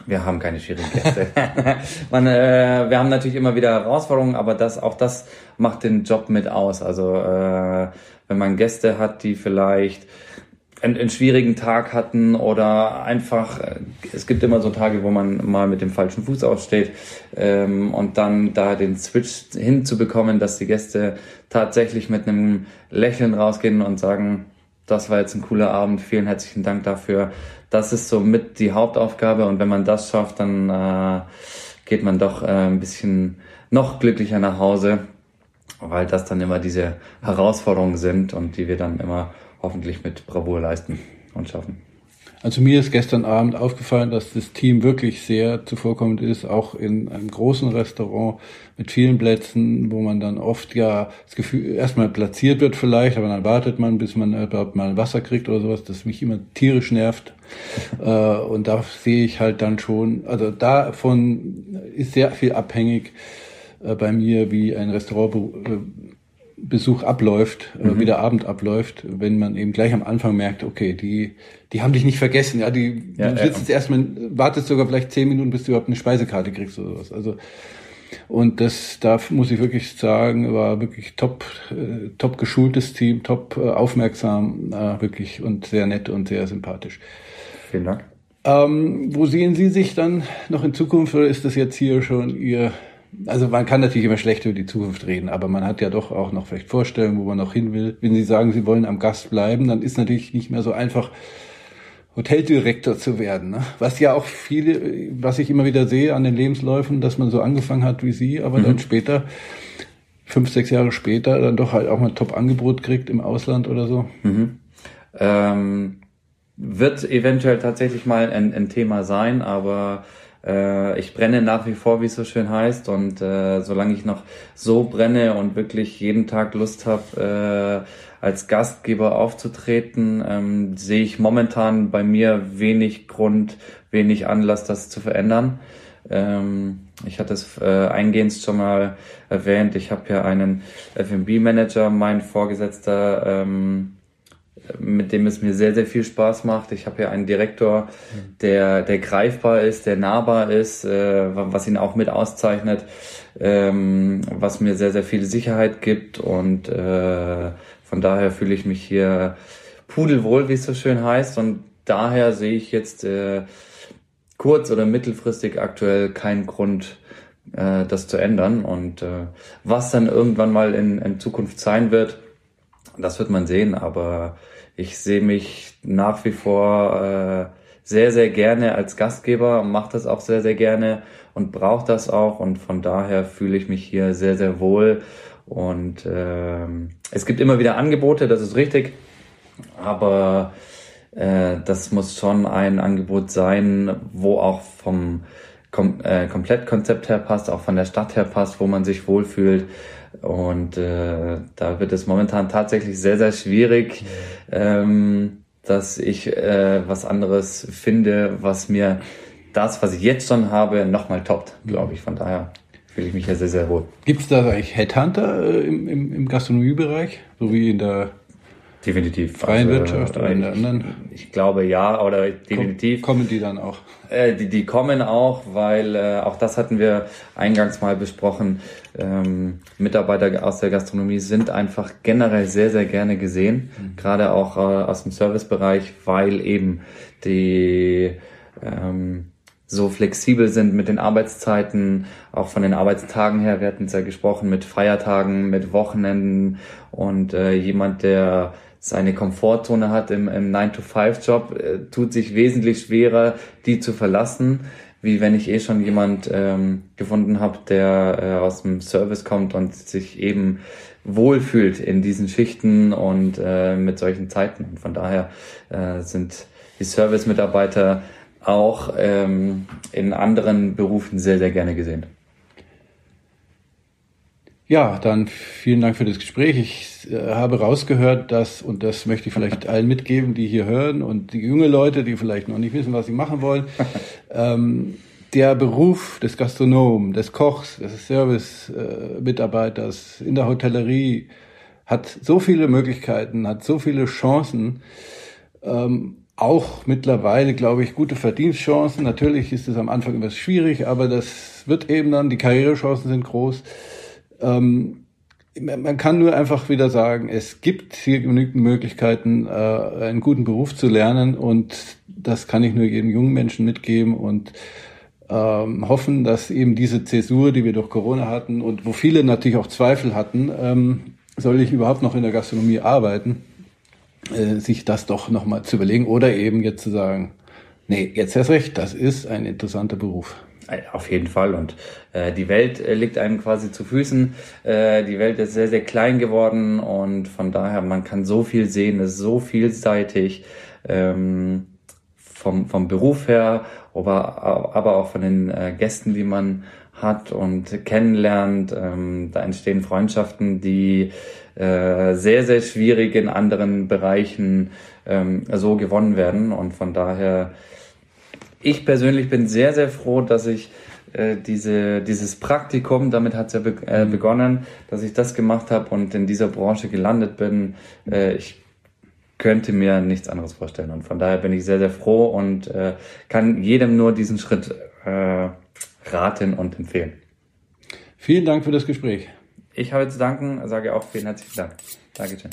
Wir haben keine schwierigen Gäste. Man, äh, wir haben natürlich immer wieder Herausforderungen, aber das, auch das macht den Job mit aus. Also äh, wenn man Gäste hat, die vielleicht einen, einen schwierigen Tag hatten oder einfach, äh, es gibt immer so Tage, wo man mal mit dem falschen Fuß aufsteht ähm, und dann da den Switch hinzubekommen, dass die Gäste tatsächlich mit einem Lächeln rausgehen und sagen, das war jetzt ein cooler Abend, vielen herzlichen Dank dafür. Das ist so mit die Hauptaufgabe und wenn man das schafft, dann äh, geht man doch äh, ein bisschen noch glücklicher nach Hause weil das dann immer diese Herausforderungen sind und die wir dann immer hoffentlich mit Bravour leisten und schaffen. Also mir ist gestern Abend aufgefallen, dass das Team wirklich sehr zuvorkommend ist, auch in einem großen Restaurant mit vielen Plätzen, wo man dann oft ja das Gefühl erstmal platziert wird vielleicht, aber dann wartet man, bis man überhaupt mal Wasser kriegt oder sowas, das mich immer tierisch nervt. Äh, und da sehe ich halt dann schon, also davon ist sehr viel abhängig, äh, bei mir, wie ein Restaurantbesuch abläuft, äh, mhm. wie der Abend abläuft, wenn man eben gleich am Anfang merkt, okay, die, die haben dich nicht vergessen, ja, die, ja, du sitzt ja. erstmal, wartest sogar vielleicht zehn Minuten, bis du überhaupt eine Speisekarte kriegst oder sowas. Also, und das, da muss ich wirklich sagen, war wirklich top, äh, top geschultes Team, top äh, aufmerksam, äh, wirklich und sehr nett und sehr sympathisch. Vielen Dank. Ähm, wo sehen Sie sich dann noch in Zukunft oder ist das jetzt hier schon Ihr also man kann natürlich immer schlecht über die Zukunft reden, aber man hat ja doch auch noch vielleicht Vorstellungen, wo man noch hin will. Wenn Sie sagen, Sie wollen am Gast bleiben, dann ist natürlich nicht mehr so einfach, Hoteldirektor zu werden. Ne? Was ja auch viele, was ich immer wieder sehe an den Lebensläufen, dass man so angefangen hat wie Sie, aber mhm. dann später, fünf, sechs Jahre später, dann doch halt auch mal ein Top-Angebot kriegt im Ausland oder so. Mhm. Ähm, wird eventuell tatsächlich mal ein, ein Thema sein, aber äh, ich brenne nach wie vor, wie es so schön heißt. Und äh, solange ich noch so brenne und wirklich jeden Tag Lust habe, äh, als Gastgeber aufzutreten, ähm, sehe ich momentan bei mir wenig Grund, wenig Anlass, das zu verändern. Ähm, ich hatte es äh, eingehend schon mal erwähnt. Ich habe ja einen F&B-Manager, mein Vorgesetzter. Ähm, mit dem es mir sehr, sehr viel Spaß macht. Ich habe hier einen Direktor, der, der greifbar ist, der nahbar ist, äh, was ihn auch mit auszeichnet, ähm, was mir sehr, sehr viel Sicherheit gibt. Und äh, von daher fühle ich mich hier pudelwohl, wie es so schön heißt. Und daher sehe ich jetzt äh, kurz- oder mittelfristig aktuell keinen Grund, äh, das zu ändern. Und äh, was dann irgendwann mal in, in Zukunft sein wird, das wird man sehen, aber ich sehe mich nach wie vor äh, sehr, sehr gerne als Gastgeber, mache das auch sehr, sehr gerne und brauche das auch und von daher fühle ich mich hier sehr, sehr wohl und äh, es gibt immer wieder Angebote, das ist richtig, aber äh, das muss schon ein Angebot sein, wo auch vom Kom äh, Komplettkonzept her passt, auch von der Stadt her passt, wo man sich wohlfühlt. Und äh, da wird es momentan tatsächlich sehr, sehr schwierig, ähm, dass ich äh, was anderes finde, was mir das, was ich jetzt schon habe, nochmal toppt, glaube ich. Von daher fühle ich mich ja sehr, sehr wohl. Gibt es da eigentlich Headhunter äh, im, im, im Gastronomiebereich, so wie in der Definitiv. Freien also, Wirtschaft oder in der anderen? Ich glaube ja, oder definitiv. Kommen die dann auch? Äh, die, die kommen auch, weil äh, auch das hatten wir eingangs mal besprochen. Ähm, Mitarbeiter aus der Gastronomie sind einfach generell sehr, sehr gerne gesehen, mhm. gerade auch äh, aus dem Servicebereich, weil eben die ähm, so flexibel sind mit den Arbeitszeiten, auch von den Arbeitstagen her. Wir hatten es ja gesprochen mit Feiertagen, mit Wochenenden und äh, jemand, der seine Komfortzone hat im, im 9-to-5-Job, äh, tut sich wesentlich schwerer, die zu verlassen, wie wenn ich eh schon jemand ähm, gefunden habe, der äh, aus dem Service kommt und sich eben wohlfühlt in diesen Schichten und äh, mit solchen Zeiten. Und von daher äh, sind die Service-Mitarbeiter auch ähm, in anderen Berufen sehr, sehr gerne gesehen. Ja, dann vielen Dank für das Gespräch. Ich äh, habe rausgehört, dass, und das möchte ich vielleicht allen mitgeben, die hier hören und die junge Leute, die vielleicht noch nicht wissen, was sie machen wollen, ähm, der Beruf des Gastronomen, des Kochs, des Service-Mitarbeiters in der Hotellerie hat so viele Möglichkeiten, hat so viele Chancen, ähm, auch mittlerweile, glaube ich, gute Verdienstchancen. Natürlich ist es am Anfang etwas schwierig, aber das wird eben dann, die Karrierechancen sind groß. Ähm, man kann nur einfach wieder sagen, es gibt hier genügend Möglichkeiten, äh, einen guten Beruf zu lernen und das kann ich nur jedem jungen Menschen mitgeben und ähm, hoffen, dass eben diese Zäsur, die wir durch Corona hatten und wo viele natürlich auch Zweifel hatten, ähm, soll ich überhaupt noch in der Gastronomie arbeiten, äh, sich das doch nochmal zu überlegen oder eben jetzt zu sagen, nee, jetzt erst recht, das ist ein interessanter Beruf. Auf jeden Fall. Und äh, die Welt äh, liegt einem quasi zu Füßen. Äh, die Welt ist sehr, sehr klein geworden und von daher, man kann so viel sehen, ist so vielseitig ähm, vom, vom Beruf her, aber, aber auch von den äh, Gästen, die man hat und kennenlernt. Ähm, da entstehen Freundschaften, die äh, sehr, sehr schwierig in anderen Bereichen ähm, so gewonnen werden. Und von daher ich persönlich bin sehr, sehr froh, dass ich äh, diese, dieses Praktikum, damit hat es ja be äh, begonnen, dass ich das gemacht habe und in dieser Branche gelandet bin. Äh, ich könnte mir nichts anderes vorstellen. Und von daher bin ich sehr, sehr froh und äh, kann jedem nur diesen Schritt äh, raten und empfehlen. Vielen Dank für das Gespräch. Ich habe zu danken, sage auch vielen herzlichen Dank. Dankeschön.